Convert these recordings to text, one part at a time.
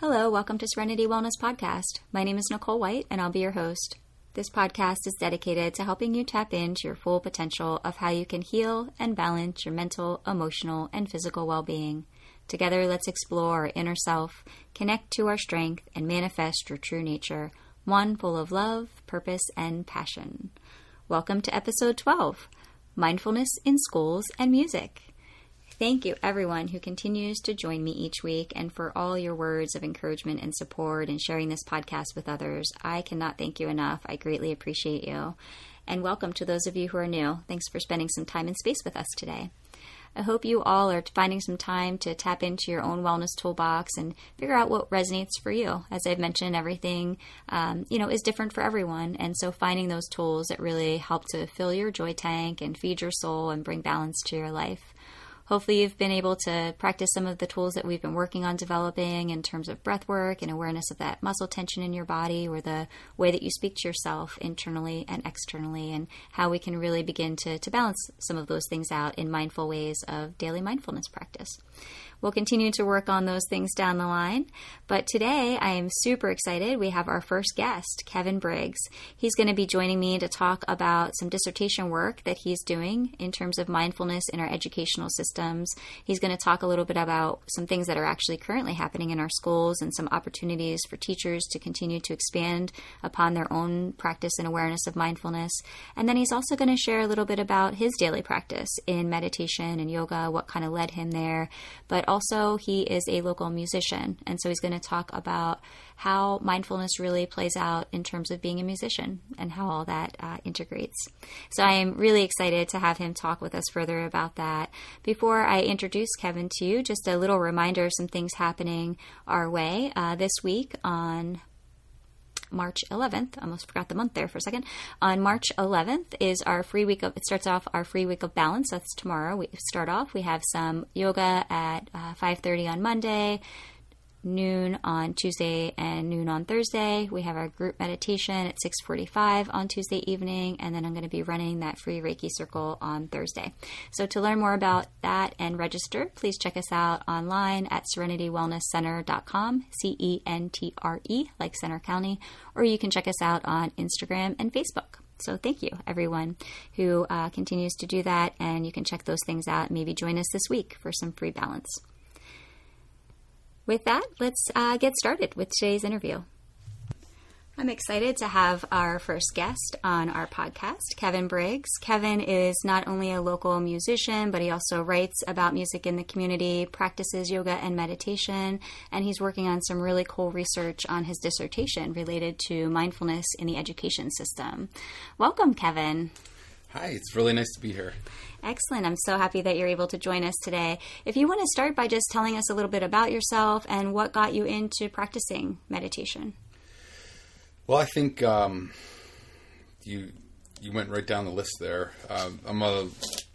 Hello, welcome to Serenity Wellness Podcast. My name is Nicole White, and I'll be your host. This podcast is dedicated to helping you tap into your full potential of how you can heal and balance your mental, emotional, and physical well being. Together, let's explore our inner self, connect to our strength, and manifest your true nature, one full of love, purpose, and passion. Welcome to episode 12 Mindfulness in Schools and Music. Thank you, everyone who continues to join me each week and for all your words of encouragement and support and sharing this podcast with others. I cannot thank you enough. I greatly appreciate you. And welcome to those of you who are new. Thanks for spending some time and space with us today. I hope you all are finding some time to tap into your own wellness toolbox and figure out what resonates for you. As I've mentioned, everything um, you know is different for everyone, and so finding those tools that really help to fill your joy tank and feed your soul and bring balance to your life. Hopefully, you've been able to practice some of the tools that we've been working on developing in terms of breath work and awareness of that muscle tension in your body or the way that you speak to yourself internally and externally, and how we can really begin to, to balance some of those things out in mindful ways of daily mindfulness practice. We'll continue to work on those things down the line. But today I am super excited. We have our first guest, Kevin Briggs. He's going to be joining me to talk about some dissertation work that he's doing in terms of mindfulness in our educational systems. He's going to talk a little bit about some things that are actually currently happening in our schools and some opportunities for teachers to continue to expand upon their own practice and awareness of mindfulness. And then he's also going to share a little bit about his daily practice in meditation and yoga, what kind of led him there, but also he is a local musician. And so he's going to talk about how mindfulness really plays out in terms of being a musician and how all that uh, integrates. So I am really excited to have him talk with us further about that. Before I introduce Kevin to you, just a little reminder of some things happening our way uh, this week on March 11th. I almost forgot the month there for a second. On March 11th is our free week of, it starts off our free week of balance. That's tomorrow. We start off. We have some yoga at uh, 5.30 on Monday, noon on Tuesday and noon on Thursday. We have our group meditation at 6:45 on Tuesday evening and then I'm going to be running that free Reiki circle on Thursday. So to learn more about that and register, please check us out online at serenitywellnesscenter.com, C E N T R E like Centre County, or you can check us out on Instagram and Facebook. So thank you, everyone who uh, continues to do that, and you can check those things out. Maybe join us this week for some free balance with that, let's uh, get started with today's interview. I'm excited to have our first guest on our podcast, Kevin Briggs. Kevin is not only a local musician, but he also writes about music in the community, practices yoga and meditation, and he's working on some really cool research on his dissertation related to mindfulness in the education system. Welcome, Kevin. Hi, it's really nice to be here. Excellent. I'm so happy that you're able to join us today. If you want to start by just telling us a little bit about yourself and what got you into practicing meditation. Well, I think um, you you went right down the list there. Um, I'm a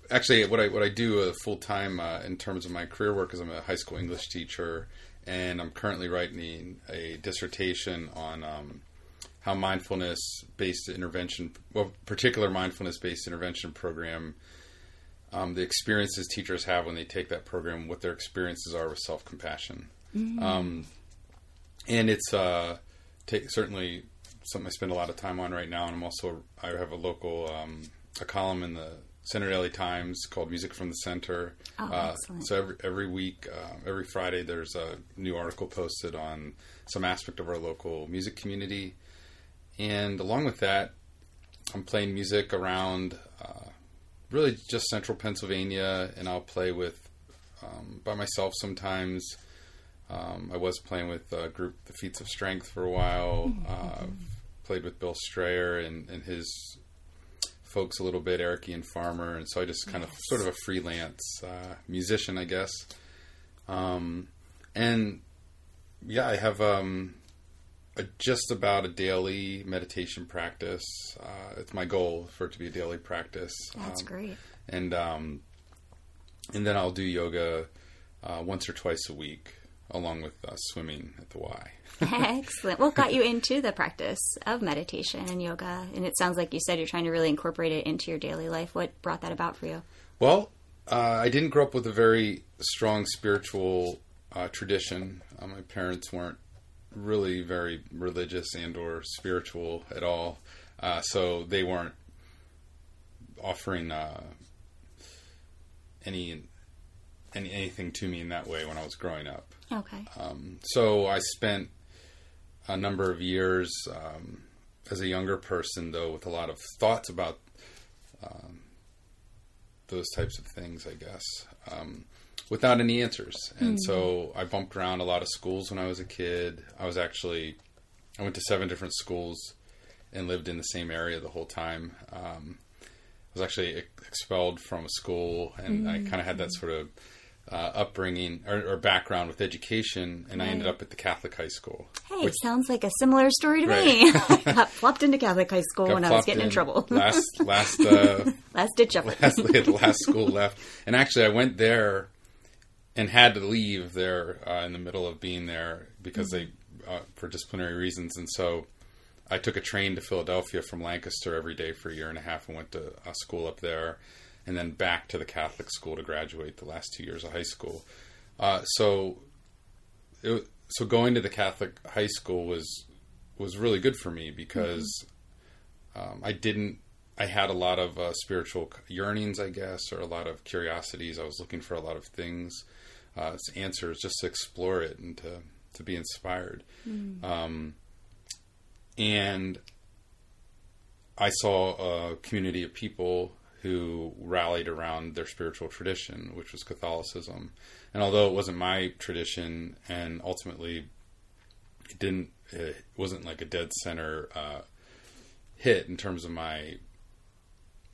actually what I what I do uh, full time uh, in terms of my career work is I'm a high school English teacher, and I'm currently writing a dissertation on um, how mindfulness based intervention, well, particular mindfulness based intervention program, um, the experiences teachers have when they take that program, what their experiences are with self compassion. Mm-hmm. Um, and it's uh, t- certainly something I spend a lot of time on right now. And I'm also, I have a local, um, a column in the Centre Daily Times called Music from the Center. Oh, uh, so every, every week, uh, every Friday, there's a new article posted on some aspect of our local music community. And along with that, I'm playing music around uh, really just central Pennsylvania, and I'll play with um, by myself sometimes. Um, I was playing with a group, the Feats of Strength, for a while. Mm-hmm. Uh, played with Bill Strayer and, and, his folks a little bit, Eric Ian Farmer, and so I just kind yes. of sort of a freelance uh, musician, I guess. Um, and yeah, I have um, just about a daily meditation practice. Uh, it's my goal for it to be a daily practice. That's um, great. And um, and then I'll do yoga uh, once or twice a week, along with uh, swimming at the Y. Excellent. What got you into the practice of meditation and yoga? And it sounds like you said you're trying to really incorporate it into your daily life. What brought that about for you? Well, uh, I didn't grow up with a very strong spiritual uh, tradition. Uh, my parents weren't really very religious and or spiritual at all. Uh, so they weren't offering uh, any, any anything to me in that way when I was growing up. Okay. Um, so I spent a number of years um, as a younger person, though, with a lot of thoughts about um, those types of things, I guess, um, without any answers. And so I bumped around a lot of schools when I was a kid. I was actually, I went to seven different schools and lived in the same area the whole time. Um, I was actually expelled from a school, and I kind of had that sort of uh, upbringing or, or background with education, and I ended up at the Catholic high school. Hey, which sounds like a similar story to Right. me. I got flopped into Catholic high school got when I was getting in, trouble. last last uh, Last ditch effort. last last school left, and actually I went there and had to leave there uh, in the middle of being there because they uh, for disciplinary reasons, and so I took a train to Philadelphia from Lancaster every day for a year and a half and went to a school up there, and then back to the Catholic school to graduate the last two years of high school. Uh, so, it, so going to the Catholic high school was was really good for me because um, I didn't. I had a lot of uh, spiritual yearnings, I guess, or a lot of curiosities. I was looking for a lot of things, uh, answers, just to explore it and to to be inspired. Um, and I saw a community of people who rallied around their spiritual tradition, which was Catholicism. And although it wasn't my tradition, and ultimately it didn't, it wasn't like a dead center uh, hit in terms of my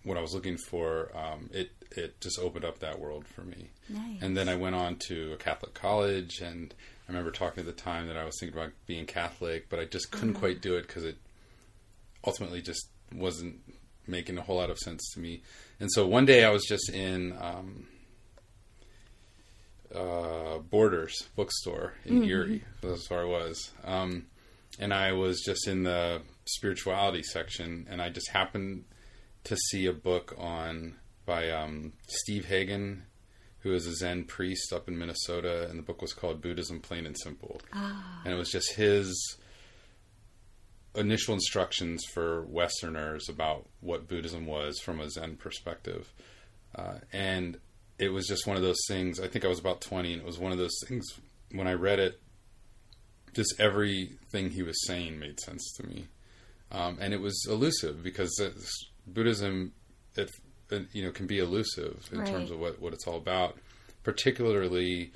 what I was looking for. Um, it it just opened up that world for me. Nice. And then I went on to a Catholic college, and I remember talking at the time that I was thinking about being Catholic, but I just couldn't quite do it because it ultimately just wasn't making a whole lot of sense to me. And so one day I was just in um, uh, Borders bookstore in Erie. That's where I was. Um, and I was just in the spirituality section, and I just happened to see a book on by um, Steve Hagen, who is a Zen priest up in Minnesota, and the book was called Buddhism Plain and Simple. And it was just his initial instructions for Westerners about what Buddhism was from a Zen perspective. Uh, and it was just one of those things. I think I was about 20, and it was one of those things when I read it, just everything he was saying made sense to me. Um, and it was elusive because Buddhism, it, you know, can be elusive in Right. terms of what, what it's all about, particularly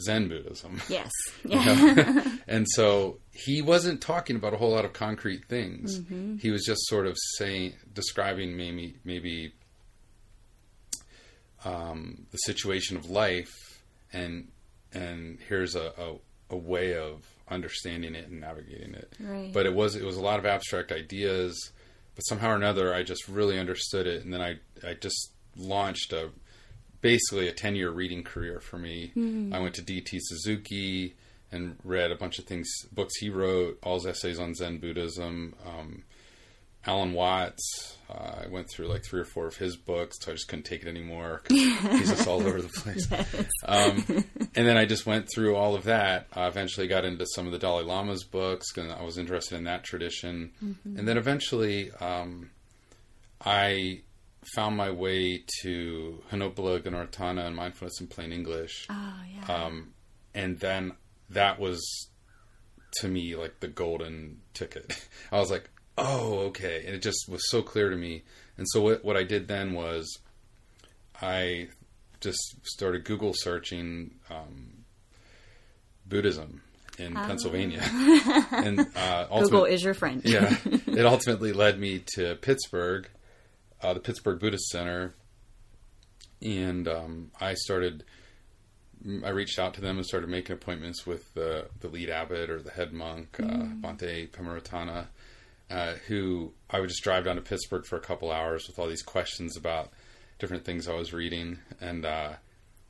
Zen Buddhism. yes. Yeah. and so he wasn't talking about a whole lot of concrete things. Mm-hmm. He was just sort of saying, describing maybe maybe um, the situation of life, and and here's a, a, a way of understanding it and navigating it. Right. But it was it was a lot of abstract ideas, but somehow or another I just really understood it, and then I I just launched a basically a 10 year reading career for me. I went to DT Suzuki and read a bunch of things, books he wrote, all his essays on Zen Buddhism. Um, Alan Watts, uh, I went through like three or four of his books, so I just couldn't take it anymore. he's just all over the place. Um, and then I just went through all of that. I eventually got into some of the Dalai Lama's books, and I was interested in that tradition. And then eventually, um, I found my way to Henepola Gunaratana and Mindfulness in Plain English. Oh, yeah. Um, and then that was to me like the golden ticket. I was like, oh, okay. And it just was so clear to me. And so what, what I did then was I just started Google searching um, Buddhism in Pennsylvania. and uh, Google is your friend. yeah, it ultimately led me to Pittsburgh, uh, the Pittsburgh Buddhist Center, and um, I started. I reached out to them and started making appointments with the the lead abbot or the head monk, uh, Bhante Pemaratana, uh, who I would just drive down to Pittsburgh for a couple hours with all these questions about different things I was reading, and uh,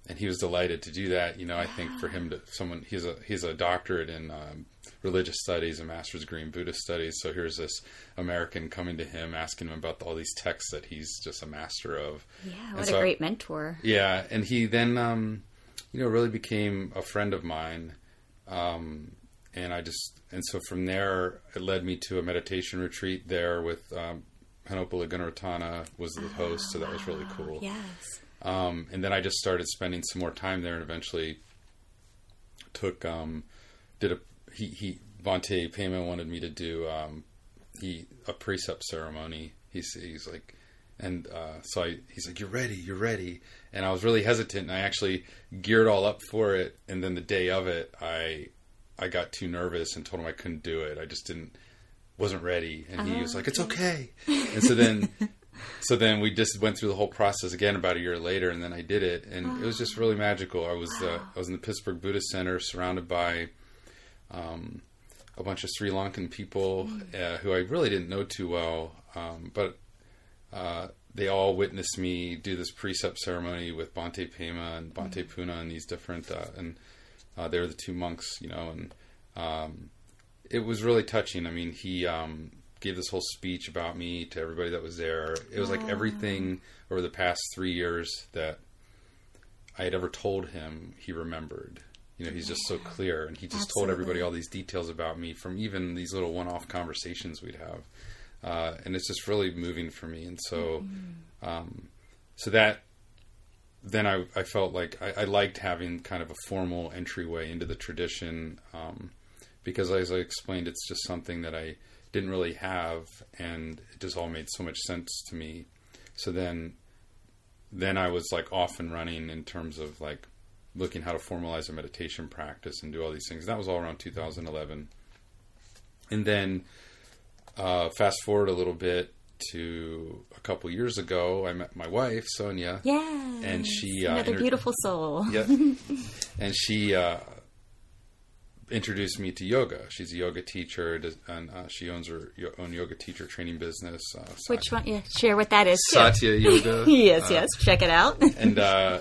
and he was delighted to do that. You know, I think for him to someone he's a he's a doctorate in um, religious studies, a master's degree in Buddhist studies. So here's this American coming to him asking him about all these texts that he's just a master of. Yeah, what so- a great mentor. Yeah, and he then um, you know really became a friend of mine. Um, and I just and so from there it led me to a meditation retreat there with um, Henepola Gunaratana was the host, so that was really cool. Yes. Um, and then I just started spending some more time there, and eventually took um, did a he he Bhante Pema wanted me to do um, he a precept ceremony. He's he's like, and uh, so I he's like, you're ready, you're ready, and I was really hesitant, and I actually geared all up for it, and then the day of it, I I got too nervous and told him I couldn't do it. I just didn't wasn't ready, and he was like, "It's okay." And so then, so then we just went through the whole process again about a year later, and then I did it, and it was just really magical. I was uh, I was in the Pittsburgh Buddhist Center, surrounded by um, a bunch of Sri Lankan people uh, who I really didn't know too well, um, but uh, they all witnessed me do this precept ceremony with Bhante Pema and Bhante Puna and these different, uh, and uh, they were the two monks, you know, and um, it was really touching. I mean, he um, gave this whole speech about me to everybody that was there. It was like everything over the past three years that I had ever told him, he remembered. You know, he's just so clear, and he just told everybody all these details about me from even these little one-off conversations we'd have, uh, and it's just really moving for me. And so, um, so that then I, I felt like I, I liked having kind of a formal entryway into the tradition um, because, as I explained, it's just something that I didn't really have, and it just all made so much sense to me. So then, then I was like off and running in terms of like looking how to formalize a meditation practice and do all these things. That was all around 2011, and then uh, fast forward a little bit to a couple years ago, I met my wife Sonia. Yeah. And she, uh, another inter- beautiful soul. Yep. and she uh, introduced me to yoga. She's a yoga teacher, and uh, she owns her own yoga teacher training business. Uh, Which one? Yeah, share what that is. Too. Satya Yoga. yes, Uh, yes. Check it out. and uh,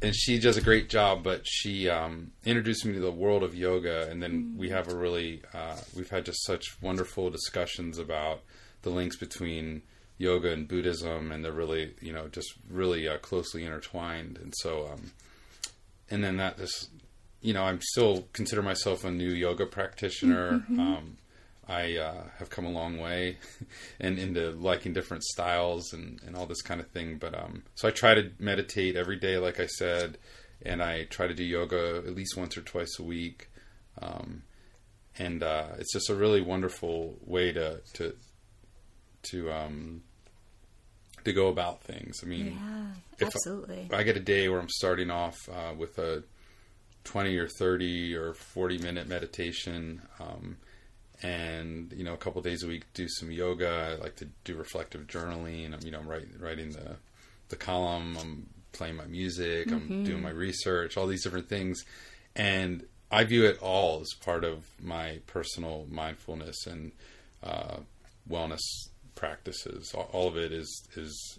and she does a great job. But she um, introduced me to the world of yoga, and then we have a really uh, we've had just such wonderful discussions about the links between yoga and Buddhism, and they're really you know just really uh, closely intertwined. And so, um, and then that this you know I'm still consider myself a new yoga practitioner. Um, I uh, have come a long way and into liking different styles and, and all this kind of thing. But um, so I try to meditate every day, like I said, and I try to do yoga at least once or twice a week. Um, and uh, it's just a really wonderful way to to to um, to go about things. I mean, yeah, if I- absolutely. I get a day where I'm starting off uh, with a 20 or 30 or 40 minute meditation, um, and you know, a couple days a week do some yoga. I like to do reflective journaling. I'm, you know, I'm write, writing the the column. I'm playing my music. I'm doing my research. All these different things, and I view it all as part of my personal mindfulness and uh, wellness practices. All, all of it is is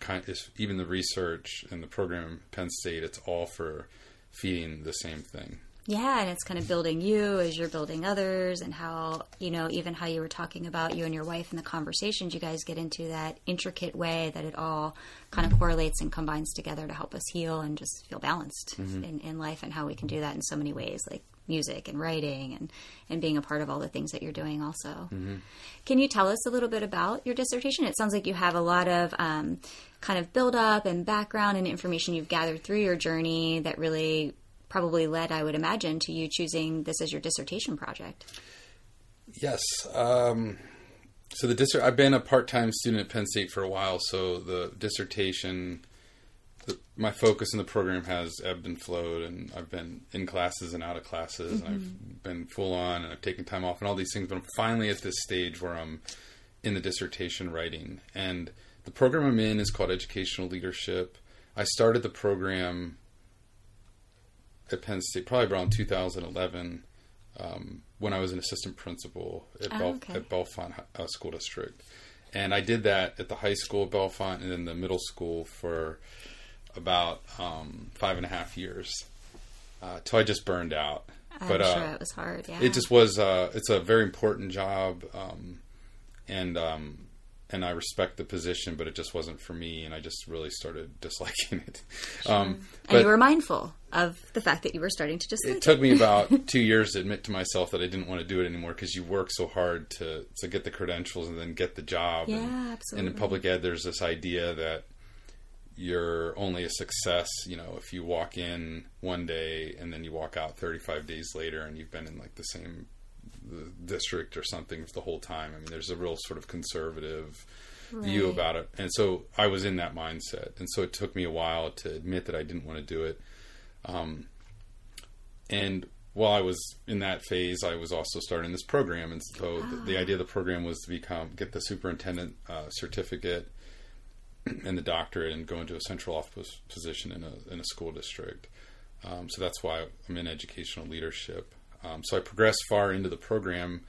kind is even the research and the program Penn State, it's all for feeding the same thing. Yeah, and it's kind of building you as you're building others, and how, you know, even how you were talking about you and your wife and the conversations, you guys get into that intricate way that it all kind of correlates and combines together to help us heal and just feel balanced mm-hmm. in, in life, and how we can do that in so many ways, like music and writing and, and being a part of all the things that you're doing also. Can you tell us a little bit about your dissertation? It sounds like you have a lot of um, kind of build up and background and information you've gathered through your journey that really probably led, I would imagine, to you choosing this as your dissertation project. Yes. Um, so the dissert, I've been a part-time student at Penn State for a while, so the dissertation, my focus in the program has ebbed and flowed, and I've been in classes and out of classes, and I've been full on, and I've taken time off, and all these things. But I'm finally at this stage where I'm in the dissertation writing, and the program I'm in is called Educational Leadership. I started the program at Penn State probably around 2011 um, when I was an assistant principal at, Oh, Bel- okay. at Bellefonte uh, School District. And I did that at the high school at Bellefonte and then the middle school for about um, five and a half years uh, till I just burned out. I'm but uh, sure it was hard. Yeah. it just was uh, it's a very important job um, and um, and I respect the position, but it just wasn't for me, and I just really started disliking it. Um, and you were mindful of the fact that you were starting to dislike it. It took me about two years to admit to myself that I didn't want to do it anymore because you work so hard to to get the credentials and then get the job. Yeah, and, absolutely. And in public ed, there's this idea that you're only a success, you know, if you walk in one day and then you walk out 35 days later and you've been in like the same district or something the whole time. I mean, there's a real sort of conservative right. view about it. And so I was in that mindset. And so it took me a while to admit that I didn't want to do it. Um, and while I was in that phase, I was also starting this program. And so the, the, idea of the program was to become, get the superintendent uh, certificate and the doctorate and go into a central office position in a, in a school district. Um, so that's why I'm in educational leadership. Um, so I progressed far into the program.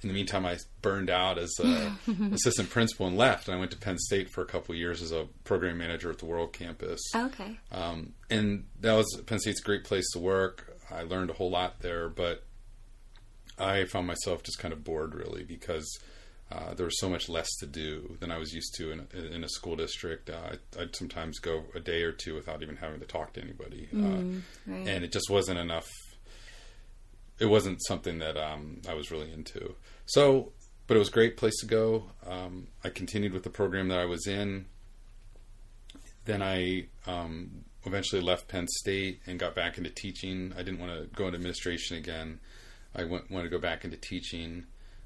In the meantime, I burned out as an assistant principal and left. And I went to Penn State for a couple years as a program manager at the World Campus. Okay. Um, and that was Penn State's a great place to work. I learned a whole lot there, but I found myself just kind of bored really because uh, there was so much less to do than I was used to in, in a school district. Uh, I'd sometimes go a day or two without even having to talk to anybody, mm, uh, right. and it just wasn't enough. It wasn't something that um, I was really into. So, but it was a great place to go. Um, I continued with the program that I was in. Then I um, eventually left Penn State and got back into teaching. I didn't want to go into administration again. I went, wanted to go back into teaching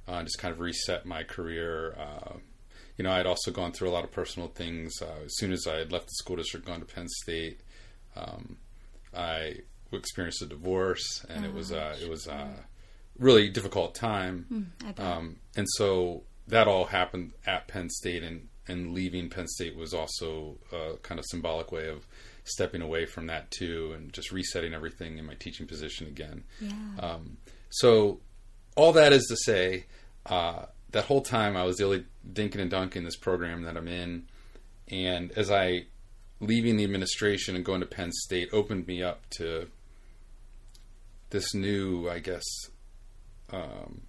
uh, just kind of reset my career. Uh, you know, I had also gone through a lot of personal things. Uh, as soon as I had left the school district, gone to Penn State, um, I experienced a divorce, and oh, it was uh, it was a really difficult time. Mm, um, and so that all happened at Penn State, and and leaving Penn State was also a kind of symbolic way of stepping away from that too, and just resetting everything in my teaching position again. Yeah. Um, so all that is to say, uh, that whole time I was really dinking and dunking this program that I'm in, and as I leaving the administration and going to Penn State opened me up to this new, I guess, um,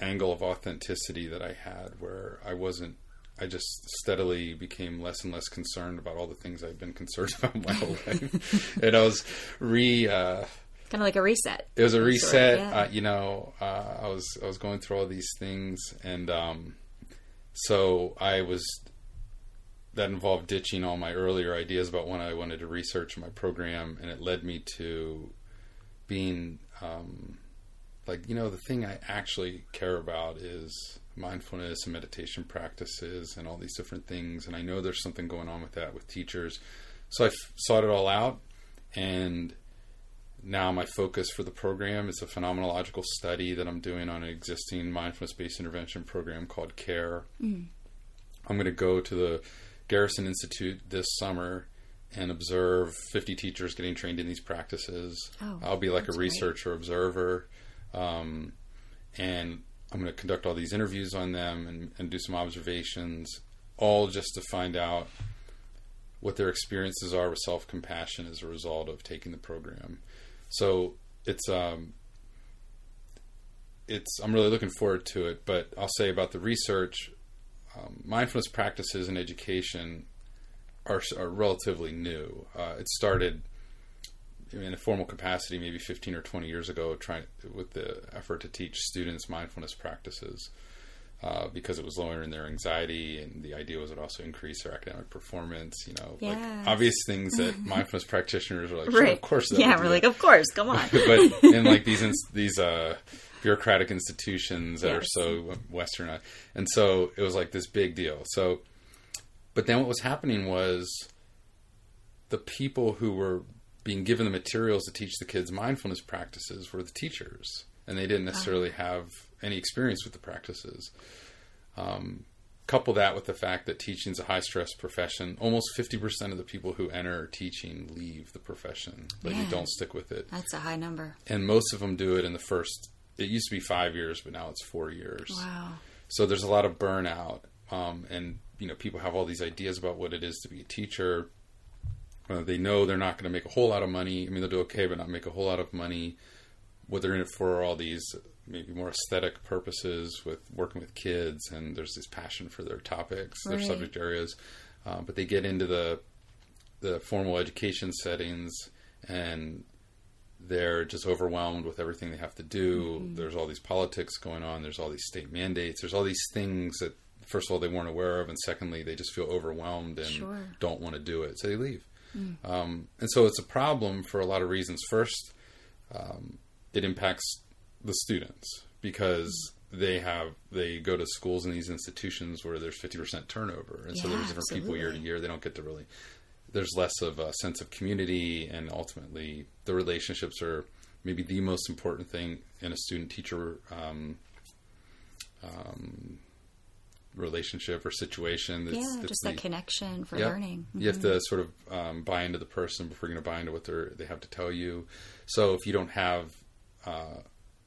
angle of authenticity that I had, where I wasn't. I just steadily became less and less concerned about all the things I've been concerned about my whole life, and I was re. Uh, kind of like a reset. It was a reset. yeah. uh, you know, uh, I was I was going through all these things, and um, so I was that involved ditching all my earlier ideas about when I wanted to research my program, and it led me to being um, like you know the thing I actually care about is mindfulness and meditation practices and all these different things, and I know there's something going on with that with teachers. So I f- sought it all out and now my focus for the program is a phenomenological study that I'm doing on an existing mindfulness-based intervention program called CARE. Mm. I'm going to go to the Garrison Institute this summer and observe 50 teachers getting trained in these practices. Oh, I'll be like a researcher great. observer, um, and I'm going to conduct all these interviews on them and, and do some observations, all just to find out what their experiences are with self compassion as a result of taking the program. So it's um, it's I'm really looking forward to it. But I'll say about the research, um, mindfulness practices in education are are relatively new. Uh, it started in a formal capacity maybe 15 or 20 years ago, trying with the effort to teach students mindfulness practices uh, because it was lowering their anxiety, and the idea was it also increase their academic performance. You know, yes. like obvious things that mindfulness practitioners are like, sure, right. of course, yeah, we're like, of course, come on. but in like these these uh, bureaucratic institutions that yes. are so western, and so it was like this big deal. So, but then what was happening was the people who were being given the materials to teach the kids mindfulness practices were the teachers, and they didn't necessarily have any experience with the practices. Um, couple that with the fact that teaching is a high stress profession. Almost 50% of the people who enter teaching leave the profession. Like yeah. don't stick with it. That's a high number. And most of them do it in the first, it used to be five years, but now it's four years. Wow. So there's a lot of burnout. Um, and, you know, people have all these ideas about what it is to be a teacher. Uh, they know they're not going to make a whole lot of money. I mean, they'll do okay, but not make a whole lot of money what they're in it for are all these maybe more aesthetic purposes with working with kids, and there's this passion for their topics, their Right. subject areas. Uh, but they get into the the formal education settings, and they're just overwhelmed with everything they have to do. Mm-hmm. There's all these politics going on. There's all these state mandates. There's all these things that, first of all, they weren't aware of, and secondly, they just feel overwhelmed and Sure. Mm. don't want to do it, so they leave. Um, and so it's a problem for a lot of reasons. First, um, it impacts the students because they have they go to schools in these institutions where there's 50% turnover and so there's different people year to year they don't get to really there's less of a sense of community and ultimately the relationships are maybe the most important thing in a student teacher um, um, relationship or situation that's, yeah, that's just the- that connection for Yep. learning. You have to sort of um, buy into the person before you're going to buy into what they they have to tell you. So if you don't have uh,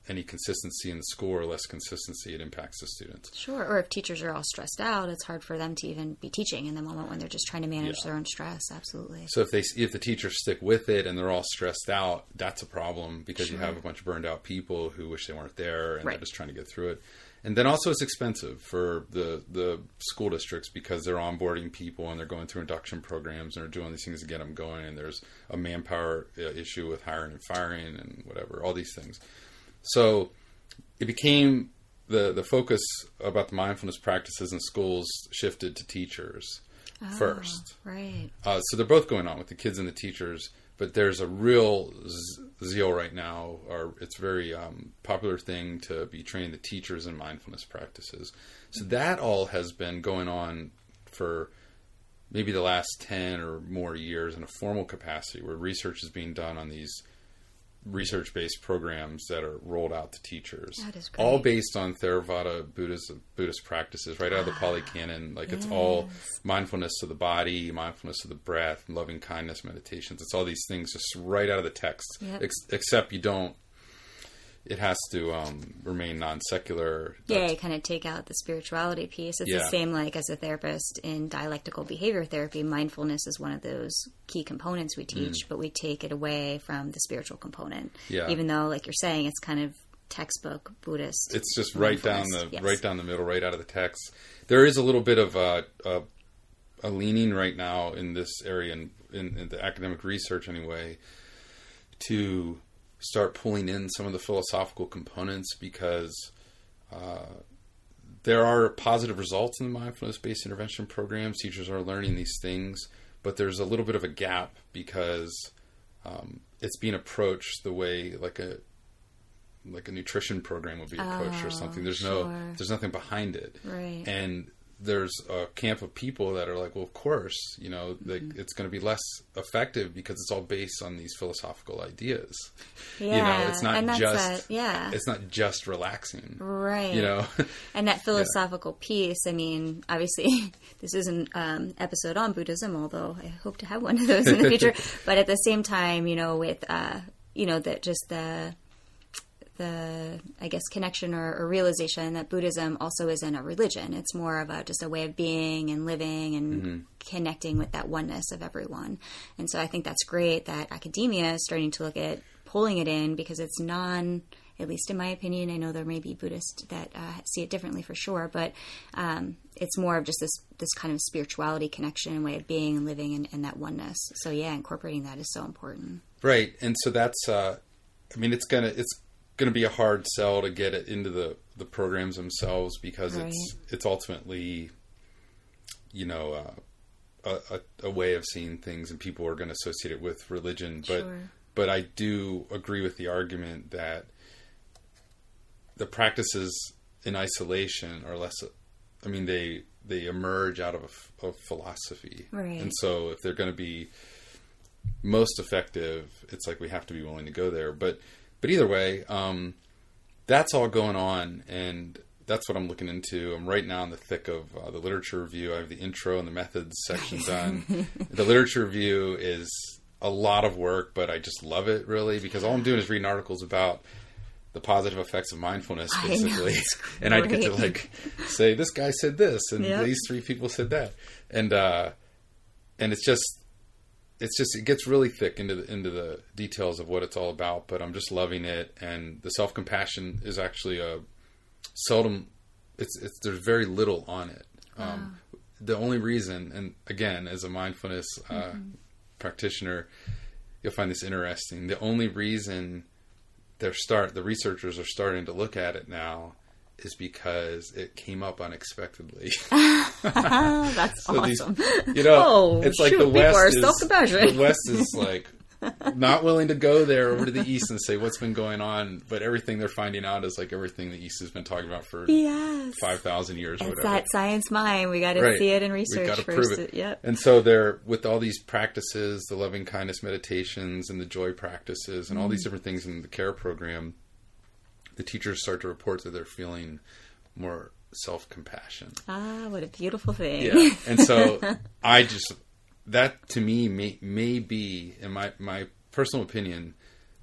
any consistency in the school or less consistency, it impacts the students. Sure. Or if teachers are all stressed out, it's hard for them to even be teaching in the moment when they're just trying to manage Yeah. their own stress. Absolutely. So if they if the teachers stick with it and they're all stressed out, that's a problem because you have a bunch of burned out people who wish they weren't there and Right. they're just trying to get through it. And then also it's expensive for the the school districts because they're onboarding people and they're going through induction programs and they're doing these things to get them going. And there's a manpower uh, issue with hiring and firing and whatever, all these things. So it became the the focus about the mindfulness practices in schools shifted to teachers first. Oh, right. Uh, so they're both going on with the kids and the teachers, but there's a real zeal right now, or it's very um, popular thing to be training the teachers in mindfulness practices. So that all has been going on for maybe the last 10 or more years in a formal capacity where research is being done on these research based programs that are rolled out to teachers. That is great. All based on Theravada Buddhist, Buddhist practices, right out of the ah, Pali Canon. Like it's all mindfulness of the body, mindfulness of the breath, loving kindness meditations. It's all these things just right out of the text. Yep. Ex- except you don't, it has to um, remain non secular. Yeah, you kind of take out the spirituality piece. It's the same like as a therapist in dialectical behavior therapy. Mindfulness is one of those key components we teach, but we take it away from the spiritual component. Mm. Yeah. Even though, like you're saying, it's kind of textbook Buddhist. it's just right down the. Yes. right down the middle, right out of the text. There is a little bit of a, a, a leaning right now in this area, in, in, in the academic research anyway, to start pulling in some of the philosophical components because uh, there are positive results in the mindfulness-based intervention programs. Teachers are learning these things, but there's a little bit of a gap because um, it's being approached the way like a like a nutrition program would be approached or Oh, something. There's sure. no there's nothing behind it. Right. And there's a camp of people that are like, well, of course, you know, Mm-hmm. it's going to be less effective because it's all based on these philosophical ideas. yeah, you know, it's not just that, yeah, it's not just relaxing. right. You know, And that philosophical piece, I mean, obviously, this is an um, episode on Buddhism, although I hope to have one of those in the future. but at the same time, you know, with, uh, you know, that just the, the, I guess, connection or, or realization that Buddhism also isn't a religion. It's more of a, just a way of being and living and connecting with that oneness of everyone. And so I think that's great that academia is starting to look at pulling it in because it's non, at least in my opinion. I know there may be Buddhists that uh, see it differently for sure, but um, it's more of just this this kind of spirituality connection and way of being and living and, and that oneness. So yeah, incorporating that is so important. right? And so that's, uh, I mean, it's gonna it's gonna be a hard sell to get it into the the programs themselves because it's it's ultimately, you know. Uh, a, a, a way of seeing things, and people are going to associate it with religion. But Sure. but I do agree with the argument that the practices in isolation are less. I mean, they they emerge out of a of philosophy, Right. and so if they're going to be most effective, it's like we have to be willing to go there. But but either way, um, that's all going on, and that's what I'm looking into. I'm right now in the thick of uh, the literature review. I have the intro and the methods section done. the literature review is a lot of work, but I just love it really because all I'm doing is reading articles about the positive effects of mindfulness, I basically. it's and I get to like say this guy said this, and Yep. these three people said that, and uh, and it's just it's just it gets really thick into the into the details of what it's all about. But I'm just loving it, and the self compassion is actually a seldom. It's it's there's very little on it. Um, the only reason, and again, as a mindfulness uh, mm-hmm. practitioner, you'll find this interesting. The only reason they're start the researchers are starting to look at it now is because it came up unexpectedly. That's so awesome. These, you know, oh, it's like shoot, the West is the West is like not willing to go there over to the East and say what's been going on, but everything they're finding out is like everything the East has been talking about for yes. five thousand years. Or it's whatever. that science mind. We got to right. see it and research. We got to prove it. Yep. And so they're with all these practices, the loving kindness meditations and the joy practices, and mm. all these mm. different things in the care program the teachers start to report that they're feeling more self compassion. Ah, what a beautiful thing. Yeah. And so I just, that to me may, may be, in my, my personal opinion,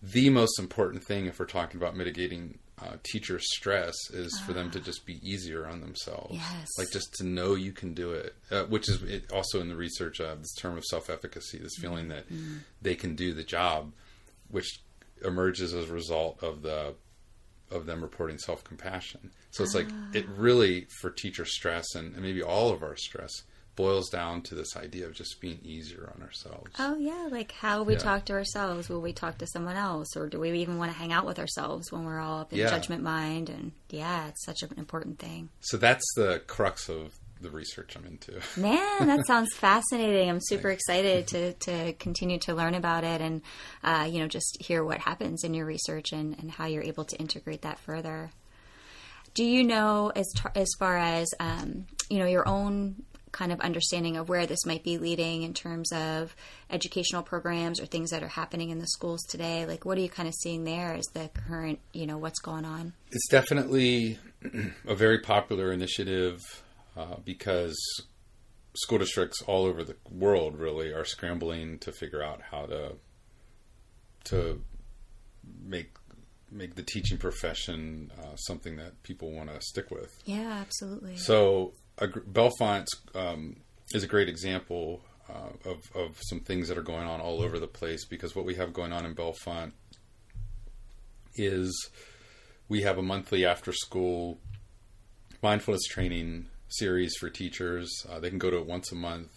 the most important thing if we're talking about mitigating uh, teacher stress is for them to ah. just be easier on themselves. Yes. Like just to know you can do it, uh, which is it also in the research, uh, this term of self efficacy, this feeling that mm-hmm. they can do the job, which emerges as a result of the of them reporting self compassion. So it's ah. like it really for teacher stress and, and, maybe all of our stress boils down to this idea of just being easier on ourselves. Oh yeah, like how we yeah. talk to ourselves. Will we talk to someone else, or do we even want to hang out with ourselves when we're all up in yeah. judgment mind? And yeah, it's such an important thing. So that's the crux of the research I'm into. Man, that sounds fascinating. I'm super excited to, to continue to learn about it and, uh, you know, just hear what happens in your research and, and how you're able to integrate that further. Do you know, as, as far as, um, you know, your own kind of understanding of where this might be leading in terms of educational programs or things that are happening in the schools today? Like, what are you kind of seeing there as the current, you know, what's going on? It's definitely a very popular initiative uh, because school districts all over the world really are scrambling to figure out how to to make make the teaching profession uh, something that people want to stick with. Yeah, absolutely. So Bellefonte um, is a great example uh, of of some things that are going on all over the place because what we have going on in Bellefonte is we have a monthly after school mindfulness training series for teachers. Uh, they can go to it once a month,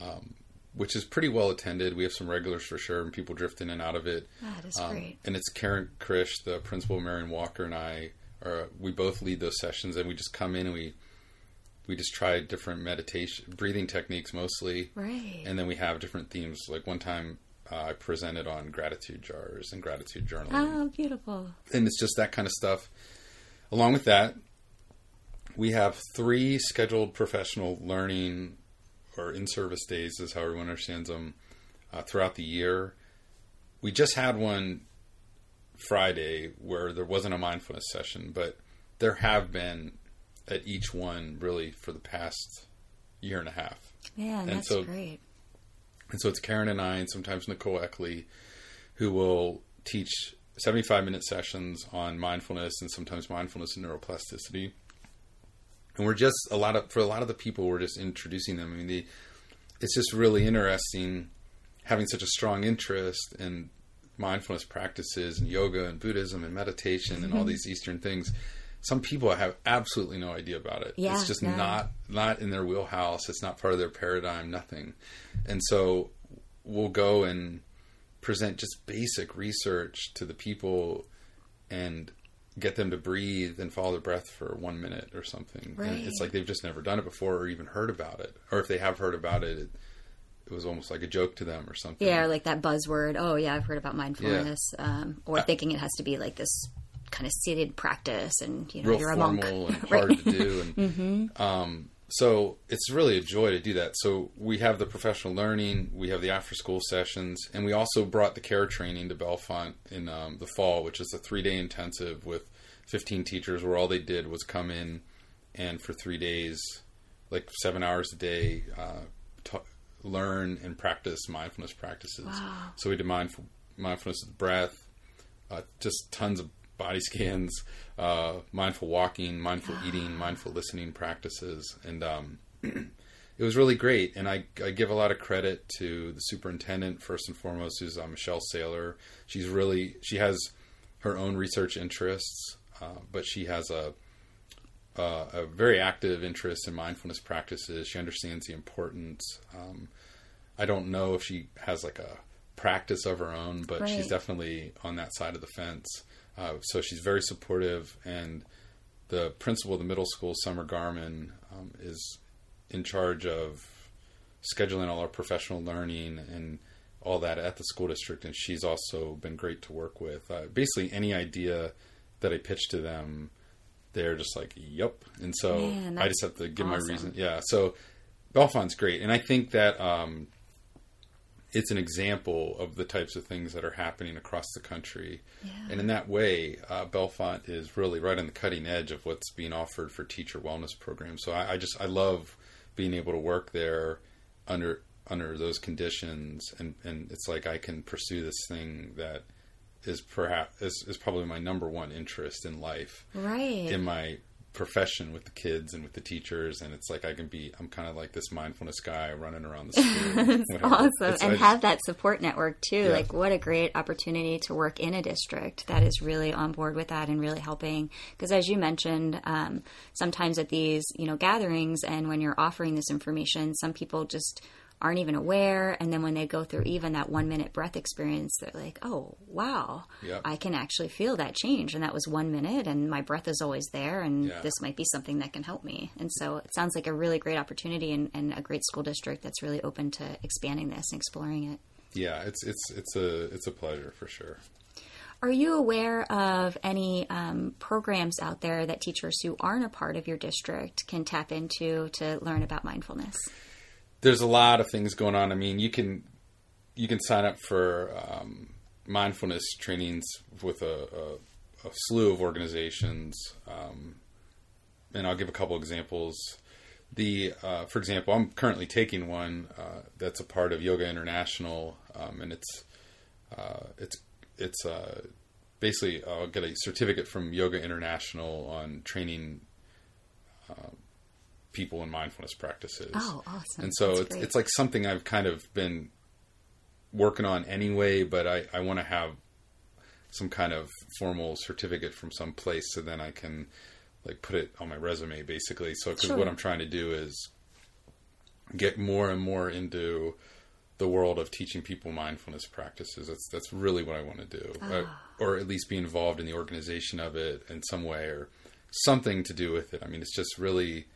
um, which is pretty well attended. We have some regulars for sure, and people drift in and out of it. That is um, great. And it's Karen Krish, the principal, Marion Walker, and I. Are, we both lead those sessions, and we just come in and we we just try different meditation, breathing techniques mostly, right? And then we have different themes. Like one time, uh, I presented on gratitude jars and gratitude journaling. Oh, beautiful! And it's just that kind of stuff. Along with that, we have three scheduled professional learning or in service days, is how everyone understands them, uh, throughout the year. We just had one Friday where there wasn't a mindfulness session, but there have been at each one really for the past year and a half. Yeah, and that's so, great. And so it's Karen and I, and sometimes Nicole Eckley, who will teach 75 minute sessions on mindfulness and sometimes mindfulness and neuroplasticity and we're just a lot of for a lot of the people we're just introducing them. I mean, they, it's just really interesting having such a strong interest in mindfulness practices and yoga and Buddhism and meditation and all mm-hmm. these Eastern things. Some people have absolutely no idea about it. Yeah, it's just not not in their wheelhouse. It's not part of their paradigm. Nothing. And so we'll go and present just basic research to the people and get them to breathe and follow their breath for one minute or something. Right. And it's like they've just never done it before or even heard about it. Or if they have heard about it, it, it was almost like a joke to them or something. Yeah, like that buzzword. Oh, yeah, I've heard about mindfulness. Yeah. Um, or uh, thinking it has to be like this kind of seated practice and, you know, you're a monk. and hard to do. And, mm-hmm. um, so it's really a joy to do that. So we have the professional learning, we have the after school sessions, and we also brought the care training to Bellefonte in um, the fall, which is a three day intensive with 15 teachers where all they did was come in and for three days, like seven hours a day, uh, learn and practice mindfulness practices. Wow. So we did mindful, mindfulness of the breath, uh, just tons of body scans, uh, mindful walking, mindful eating, mindful listening practices, and um, it was really great. And I, I give a lot of credit to the superintendent first and foremost, who's uh, Michelle Saylor. She's really she has her own research interests, uh, but she has a uh, a very active interest in mindfulness practices. She understands the importance. Um, I don't know if she has like a practice of her own, but right. she's definitely on that side of the fence. Uh, so she's very supportive, and the principal of the middle school, Summer Garman, um, is in charge of scheduling all our professional learning and all that at the school district, and she's also been great to work with. Uh, basically, any idea that I pitch to them, they're just like, "Yep," and so Man, I just have to give awesome. my reason. Yeah, so Bellefonte's great, and I think that um, it's an example of the types of things that are happening across the country. Yeah. And in that way, uh, Bellefonte is really right on the cutting edge of what's being offered for teacher wellness programs. So I, I just I love being able to work there under under those conditions, and and it's like I can pursue this thing that is perhaps is, is probably my number one interest in life. Right. In my profession with the kids and with the teachers and it's like I can be I'm kind of like this mindfulness guy running around the school. It's awesome. It's, and have that support network too. Yeah. Like what a great opportunity to work in a district that is really on board with that and really helping because as you mentioned um, sometimes at these, you know, gatherings and when you're offering this information, some people just aren't even aware. And then when they go through even that one minute breath experience, they're like, oh, wow, yep. I can actually feel that change. And that was one minute, and my breath is always there. And yeah. this might be something that can help me. And so it sounds like a really great opportunity and, and a great school district that's really open to expanding this and exploring it. Yeah, it's it's it's a it's a pleasure for sure. Are you aware of any um, programs out there that teachers who aren't a part of your district can tap into to learn about mindfulness? There's a lot of things going on. I mean, you can you can sign up for um, mindfulness trainings with a, a, a slew of organizations, um, and I'll give a couple examples. The, uh, for example, I'm currently taking one uh, that's a part of Yoga International, um, and it's uh, it's it's uh, basically I'll get a certificate from Yoga International on training uh, people in mindfulness practices. Oh, awesome! And so it's, it's like something I've kind of been working on anyway, but I, I want to have some kind of formal certificate from some place so then I can like put it on my resume basically. So because sure. what I'm trying to do is get more and more into the world of teaching people mindfulness practices. That's that's really what I want to do, uh, or at least be involved in the organization of it in some way, or something to do with it. I mean, it's just really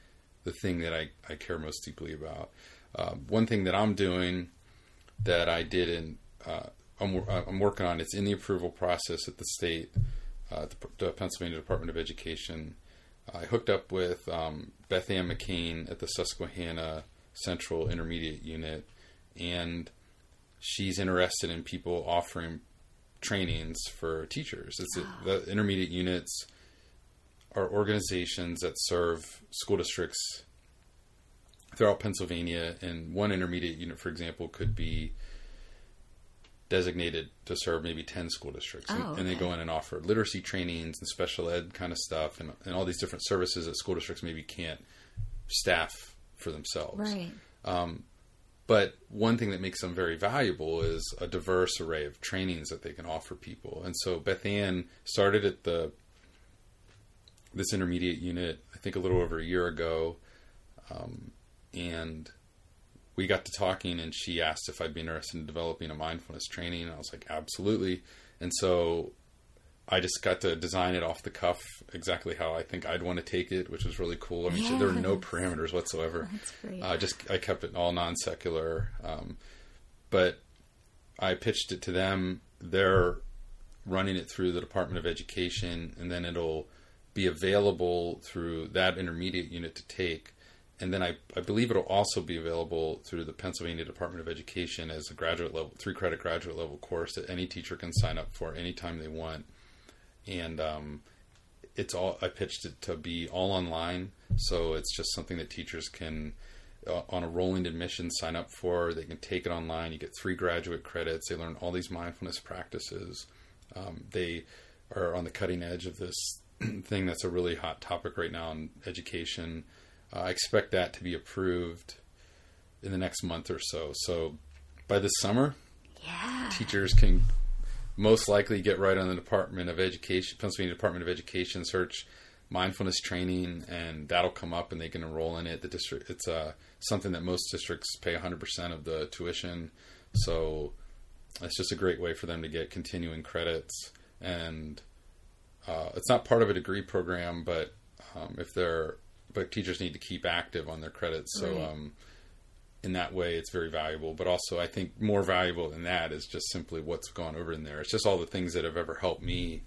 the thing that I, I care most deeply about. Uh, one thing that I'm doing that I did in uh, I'm, I'm, working on it's in the approval process at the state, uh, the, the, Pennsylvania Department of Education. I hooked up with um, Beth Ann McCain at the Susquehanna Central Intermediate Unit, and she's interested in people offering trainings for teachers. It's a, the intermediate units are organizations that serve school districts throughout Pennsylvania, and one intermediate unit, for example, could be designated to serve maybe 10 school districts. Oh, and, okay. and, they go in and offer literacy trainings and special ed kind of stuff and, and all these different services that school districts maybe can't staff for themselves. Right. Um, but one thing that makes them very valuable is a diverse array of trainings that they can offer people. And so Beth Ann started at the this intermediate unit, I think a little over a year ago, um, and we got to talking, and she asked if I'd be interested in developing a mindfulness training, and I was like, absolutely. And so I just got to design it off the cuff exactly how I think I'd want to take it, which was really cool. I mean, so there were no parameters whatsoever. That's great. Uh, just I kept it all non secular, um, but I pitched it to them. They're running it through the Department of Education, and then it'll be available through that intermediate unit to take. And then I, I believe it'll also be available through the Pennsylvania Department of Education as a graduate level, three credit graduate level course that any teacher can sign up for anytime they want. And um, it's all, I pitched it to be all online. So it's just something that teachers can, uh, on a rolling admission, sign up for. They can take it online. You get three graduate credits. They learn all these mindfulness practices. Um, they are on the cutting edge of this thing that's a really hot topic right now in education. Uh, I expect that to be approved in the next month or so. So by this summer, Yeah. teachers can most likely get right on the Department of Education, Pennsylvania Department of Education search mindfulness training, and that'll come up, and they can enroll in it. The district, it's uh, something that most districts pay 100% of the tuition, so it's just a great way for them to get continuing credits. And uh, it's not part of a degree program, but um, if they're but teachers need to keep active on their credits, so. Right. Um, in that way it's very valuable but also i think more valuable than that is just simply what's gone over in there it's just all the things that have ever helped me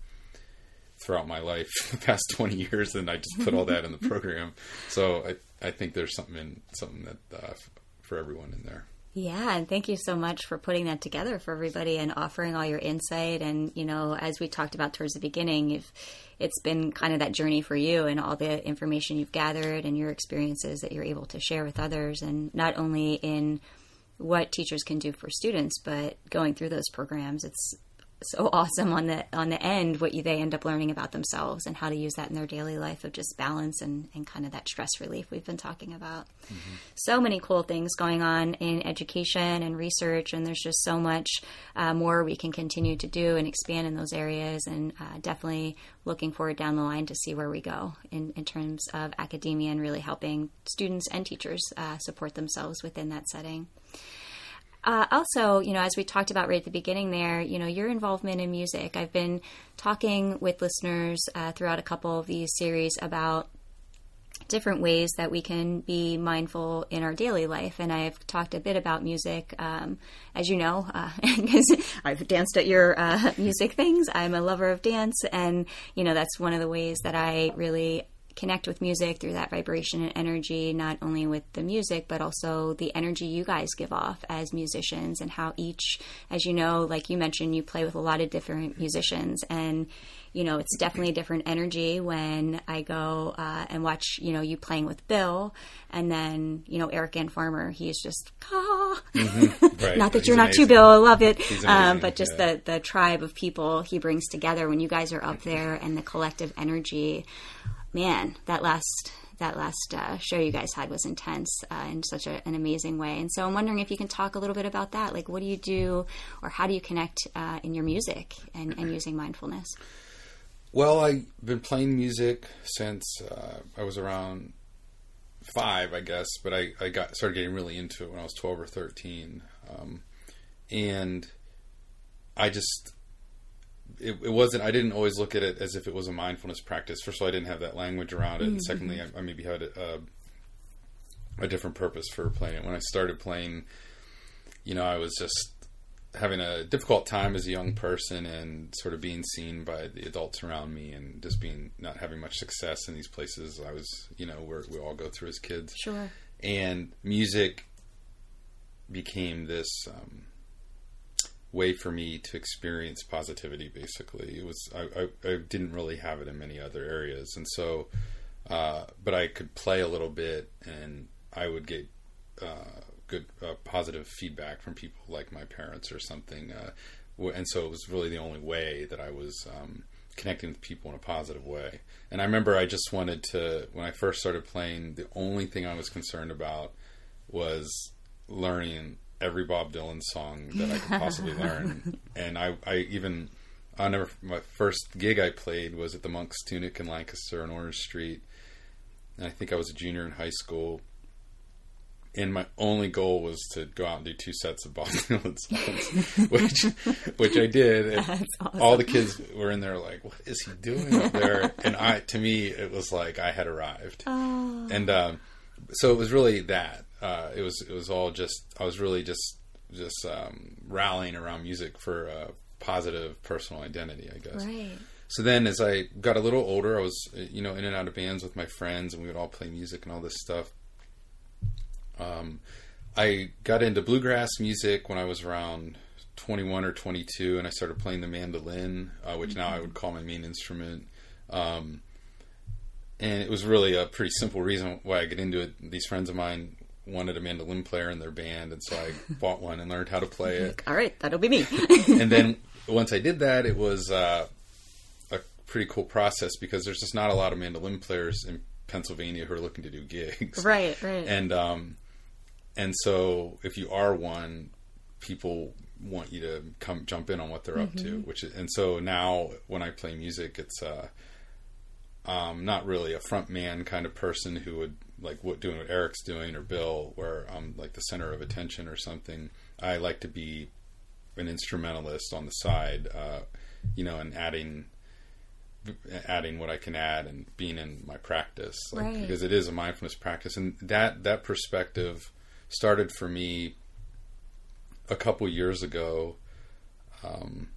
throughout my life the past 20 years and i just put all that in the program so i, I think there's something in, something that uh, f- for everyone in there Yeah, and thank you so much for putting that together for everybody and offering all your insight. And you know, as we talked about towards the beginning, if it's been kind of that journey for you and all the information you've gathered and your experiences that you're able to share with others, and not only in what teachers can do for students, but going through those programs, it's so awesome on the on the end what you they end up learning about themselves and how to use that in their daily life of just balance and, and kind of that stress relief we've been talking about. So many cool things going on in education and research and there's just so much uh, more we can continue to do and expand in those areas and uh, definitely looking forward down the line to see where we go in, in terms of academia and really helping students and teachers uh, support themselves within that setting uh, also, you know, as we talked about right at the beginning there, you know, your involvement in music. I've been talking with listeners uh, throughout a couple of these series about different ways that we can be mindful in our daily life. And I've talked a bit about music, um, as you know, because I've danced at your uh, music things. I'm a lover of dance, and you know that's one of the ways that I really connect with music through that vibration and energy, not only with the music, but also the energy you guys give off as musicians and how each, as you know, like you mentioned, you play with a lot of different musicians and you know, it's definitely a different energy when I go uh, and watch, you know, you playing with Bill, and then, you know, Eric Ian Farmer. He is just, ah. Right. not that He's you're not too. Bill. I love it. Um, but just yeah. the the tribe of people he brings together when you guys are up there, and the collective energy. Man, that last that last uh, show you guys had was intense uh, in such a, an amazing way. And so I'm wondering if you can talk a little bit about that. Like, what do you do, or how do you connect uh, in your music and, and using mindfulness? Well, I've been playing music since uh, I was around five, I guess, but I, I got started getting really into it when I was twelve or thirteen, um, and I just it, it wasn't. I didn't always look at it as if it was a mindfulness practice. First of all, I didn't have that language around it, and secondly, I, I maybe had a, a different purpose for playing it. When I started playing, you know, I was just having a difficult time as a young person and sort of being seen by the adults around me and just being not having much success in these places I was you know where we all go through as kids Sure. and music became this um, way for me to experience positivity basically. It was I, I, I didn't really have it in many other areas. And so uh, but I could play a little bit and I would get uh, good uh, positive feedback from people like my parents or something uh, and so it was really the only way that I was um, connecting with people in a positive way. And I remember I just wanted to when I first started playing the only thing I was concerned about was learning every Bob Dylan song that I could possibly learn and I, I even I never my first gig I played was at the Monk's Tunic in Lancaster on Orange Street and I think I was a junior in high school. And my only goal was to go out and do two sets of Bob Dylan songs, which which I did. And awesome. All the kids were in there like, "What is he doing up there?" And I, to me, it was like I had arrived. Oh. And um, so it was really that. Uh, it was it was all just I was really just just um, rallying around music for a positive personal identity, I guess. Right. So then, as I got a little older, I was, you know, in and out of bands with my friends, and we would all play music and all this stuff. Um, I got into bluegrass music when I was around 21 or 22, and I started playing the mandolin, uh, which now I would call my main instrument. Um, and it was really a pretty simple reason why I got into it. These friends of mine wanted a mandolin player in their band, and so I bought one and learned how to play it All right, that'll be me. and then once I did that, it was uh, a pretty cool process because there's just not a lot of mandolin players in Pennsylvania who are looking to do gigs. right, right. And um, and so if you are one, people want you to come jump in on what they're up to, which is, and so now when I play music, it's uh, um, not really a front man kind of person who would like what doing what Eric's doing or Bill, where I'm like the center of attention or something. I like to be an instrumentalist on the side, uh, you know, and adding adding what I can add and being in my practice, like, Right. because it is a mindfulness practice, and that that perspective started for me a couple years ago. Um,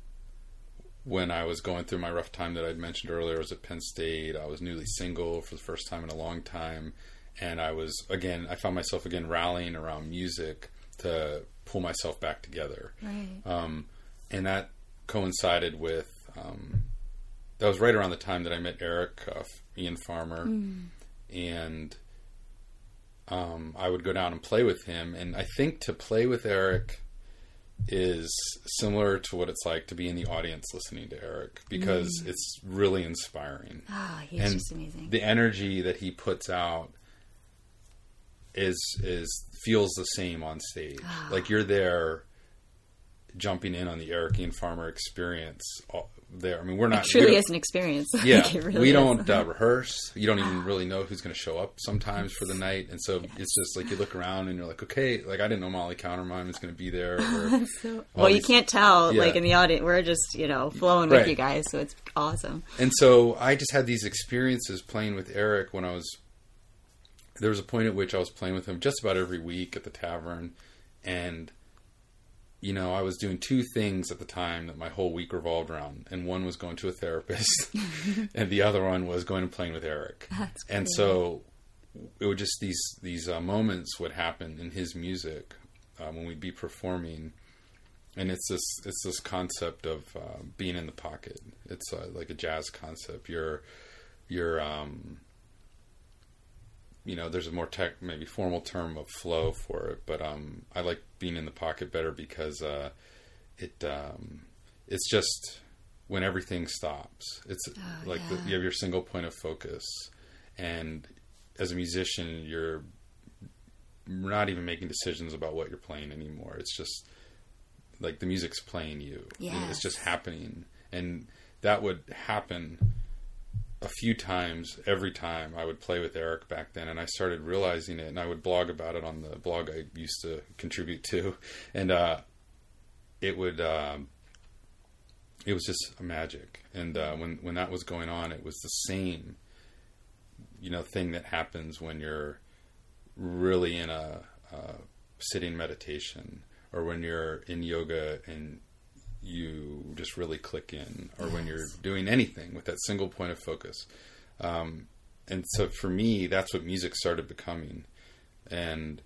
when I was going through my rough time that I'd mentioned earlier, I was at Penn State. I was newly single for the first time in a long time, and I was again. I found myself again rallying around music to pull myself back together Right. um, and that coincided with um, that was right around the time that I met Eric uh, Ian Farmer, and um, I would go down and play with him. And I think to play with Eric is similar to what it's like to be in the audience listening to Eric because it's really inspiring Ah, he's and just amazing. the energy that he puts out is is feels the same on stage. Like you're there jumping in on the Eric Farmer experience there. I mean, we're not it truly is an experience. Yeah, really we don't uh, rehearse. You don't even really know who's going to show up sometimes for the night, and so it's just like you look around and you're like, okay, like I didn't know Molly Countermine was going to be there. Or, So, well, you can't tell, Yeah. like in the audience, we're just you know flowing with you guys, so it's awesome. And so I just had these experiences playing with Eric when I was. There was a point at which I was playing with him just about every week at the tavern, and you know I was doing two things at the time that my whole week revolved around, and one was going to a therapist, and the other one was going and playing with Eric. That's And cool. so it would just these these uh, moments would happen in his music uh, when we'd be performing, and it's this it's this concept of uh, being in the pocket. It's uh, like a jazz concept. You're you're um, you know there's a more tech maybe formal term of flow for it, but um, I like being in the pocket better because uh, it um, it's just when everything stops. It's like the, you have your single point of focus, and as a musician, you're not even making decisions about what you're playing anymore. It's just like the music's playing you. It's just happening, and that would happen a few times every time I would play with Eric back then, and I started realizing it, and I would blog about it on the blog I used to contribute to, and uh, it would. Um, it was just magic, and uh, when when that was going on, it was the same, you know, thing that happens when you're really in a, uh sitting meditation, or when you're in yoga and you just really click in, or when you're doing anything with that single point of focus. Um, and so for me, that's what music started becoming. And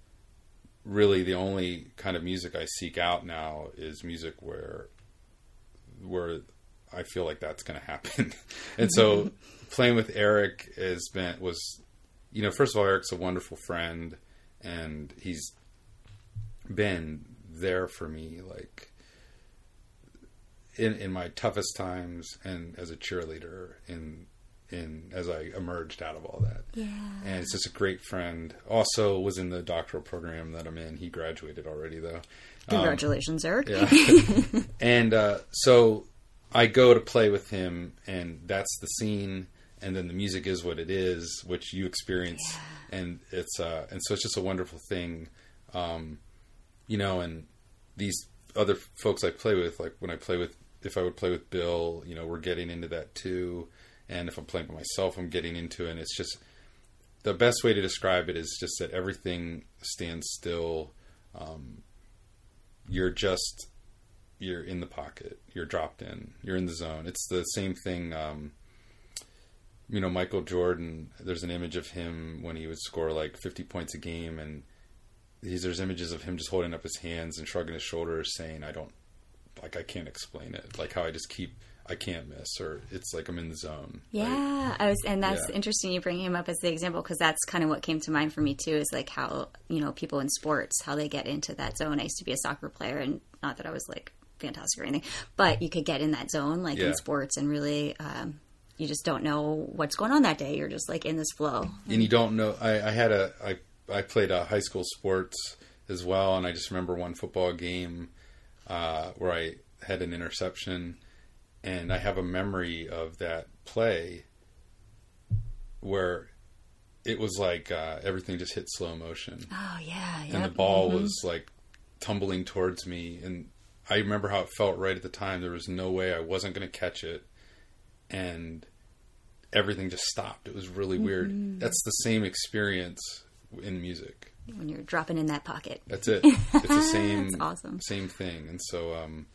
really, the only kind of music I seek out now is music where where I feel like that's going to happen. and so playing with Eric has been was you know first of all Eric's a wonderful friend and he's been there for me like in in my toughest times and as a cheerleader in in as I emerged out of all that. Yeah. And it's just a great friend. Also was in the doctoral program that I'm in. He graduated already though. Um, Congratulations, Eric. yeah. and uh, so I go to play with him, and that's the scene. And then the music is what it is, which you experience, and it's uh, and so it's just a wonderful thing, um, you know. And these other folks I play with, like when I play with, if I would play with Bill, you know, we're getting into that too. And if I'm playing by myself, I'm getting into it. And it's just the best way to describe it is just that everything stands still. Um, you're just you're in the pocket you're dropped in you're in the zone it's the same thing um, you know michael jordan there's an image of him when he would score like 50 points a game and these there's images of him just holding up his hands and shrugging his shoulders saying i don't like i can't explain it like how i just keep i can't miss or it's like i'm in the zone right? Yeah, I was, and that's Yeah. interesting. You bring him up as the example because that's kind of what came to mind for me too. Is like how you know people in sports how they get into that zone. I used to be a soccer player, and not that I was like fantastic or anything, but you could get in that zone like Yeah. in sports and really. Um, you just don't know what's going on that day. You're just like in this flow. and you don't know. I, I had a I I played uh, high school sports as well. And I just remember one football game uh, where I had an interception, and I have a memory of that play where it was like uh, everything just hit slow motion. Oh yeah, yep. and the ball mm-hmm. was like tumbling towards me, and I remember how it felt right at the time. There was no way I wasn't going to catch it, and everything just stopped. It was really mm-hmm. weird. That's the same experience in music when you're dropping in that pocket. That's it. It's the same. awesome. Same thing, and so. Um,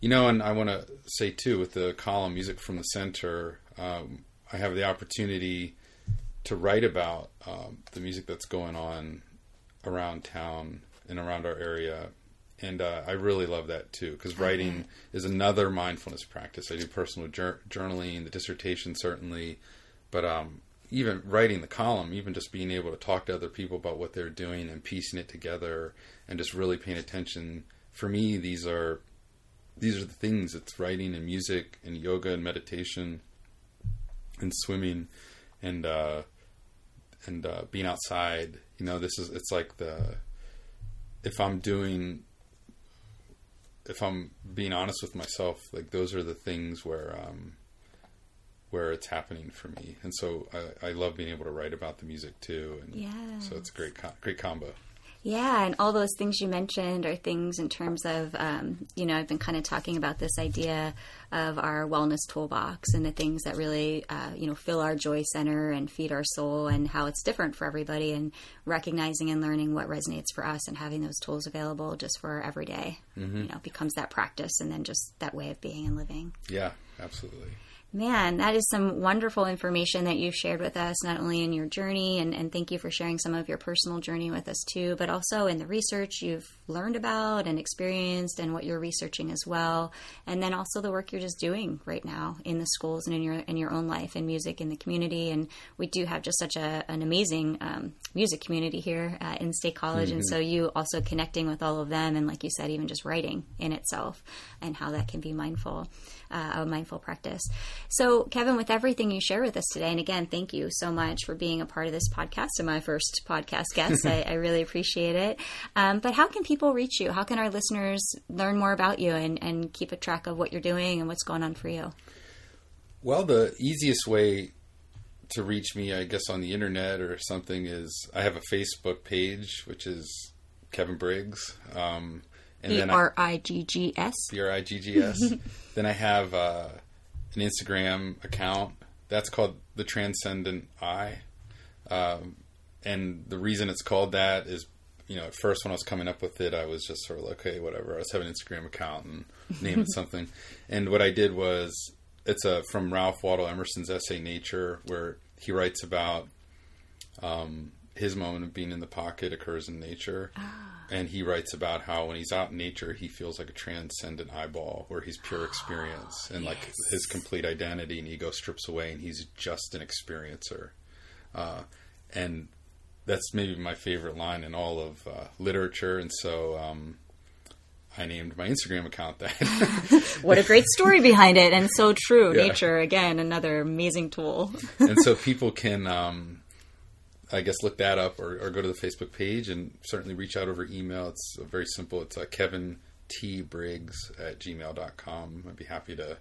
you know, and I want to say too, with the column "Music from the Center," um, I have the opportunity to write about um, the music that's going on around town and around our area. And uh, I really love that too, because writing is another mindfulness practice. I do personal jur- journaling, the dissertation certainly, but um, even writing the column, even just being able to talk to other people about what they're doing and piecing it together, and just really paying attention. For me, these are these are the things. It's writing and music and yoga and meditation and swimming and uh, and uh, being outside. You know, this is it's like the if I'm doing if I'm being honest with myself, like those are the things where um, where it's happening for me, and so I, I, love being able to write about the music too. And yeah, so it's a great great combo. Yeah, and all those things you mentioned are things in terms of, um, you know, I've been kind of talking about this idea of our wellness toolbox and the things that really, uh, you know, fill our joy center and feed our soul and how it's different for everybody and recognizing and learning what resonates for us and having those tools available just for every day, mm-hmm. you know, becomes that practice and then just that way of being and living. Yeah, absolutely. Man, that is some wonderful information that you've shared with us, not only in your journey, and, and thank you for sharing some of your personal journey with us too, but also in the research you've learned about and experienced and what you're researching as well. And then also the work you're just doing right now in the schools and in your in your own life in music in the community. And we do have just such a, an amazing um, music community here uh, in State College. Mm-hmm. And so you also connecting with all of them and like you said, even just writing in itself and how that can be mindful uh, a mindful practice. So, Kevin, with everything you share with us today, and again, thank you so much for being a part of this podcast and my first podcast guest. I, I, really appreciate it. Um, but how can people reach you? How can our listeners learn more about you and, and keep a track of what you're doing and what's going on for you? Well, the easiest way to reach me, I guess, on the internet or something is I have a Facebook page, which is Kevin Briggs. Um, B R I G G S. B R I G G S. Then I have uh, an Instagram account that's called the Transcendent Eye. um, and the reason it's called that is, you know, at first when I was coming up with it, I was just sort of like, okay, whatever. I was having an Instagram account and name it something, and what I did was it's a from Ralph Waldo Emerson's essay Nature, where he writes about um, his moment of being in the pocket occurs in nature. Ah. And he writes about how when he's out in nature, he feels like a transcendent eyeball where he's pure experience and yes. like his complete identity and ego strips away and he's just an experiencer. Uh, and that's maybe my favorite line in all of uh, literature. And so, um, I named my Instagram account that. what a great story behind it, and so true. Yeah. Nature, again, another amazing tool. and so people can um, I guess look that up or, or, go to the Facebook page and certainly reach out over email. It's very simple. It's uh, Kevin T Briggs at gmail.com. I'd be happy to,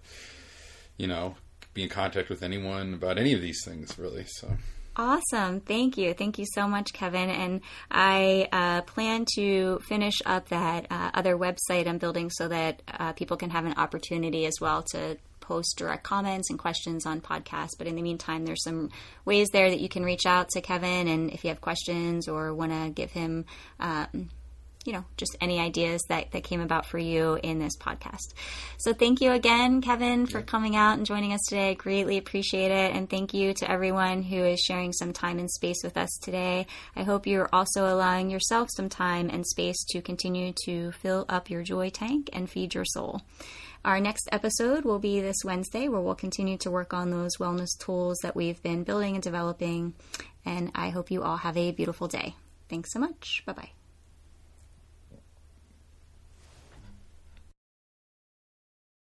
you know, be in contact with anyone about any of these things really. So. Awesome. Thank you. Thank you so much, Kevin. And I uh, plan to finish up that uh, other website I'm building so that uh, people can have an opportunity as well to post direct comments and questions on podcasts. But in the meantime, there's some ways there that you can reach out to Kevin, and if you have questions or want to give him. Um, you know, just any ideas that, that came about for you in this podcast. So thank you again, Kevin, for coming out and joining us today. I greatly appreciate it. And thank you to everyone who is sharing some time and space with us today. I hope you're also allowing yourself some time and space to continue to fill up your joy tank and feed your soul. Our next episode will be this Wednesday, where we'll continue to work on those wellness tools that we've been building and developing. And I hope you all have a beautiful day. Thanks so much. Bye bye.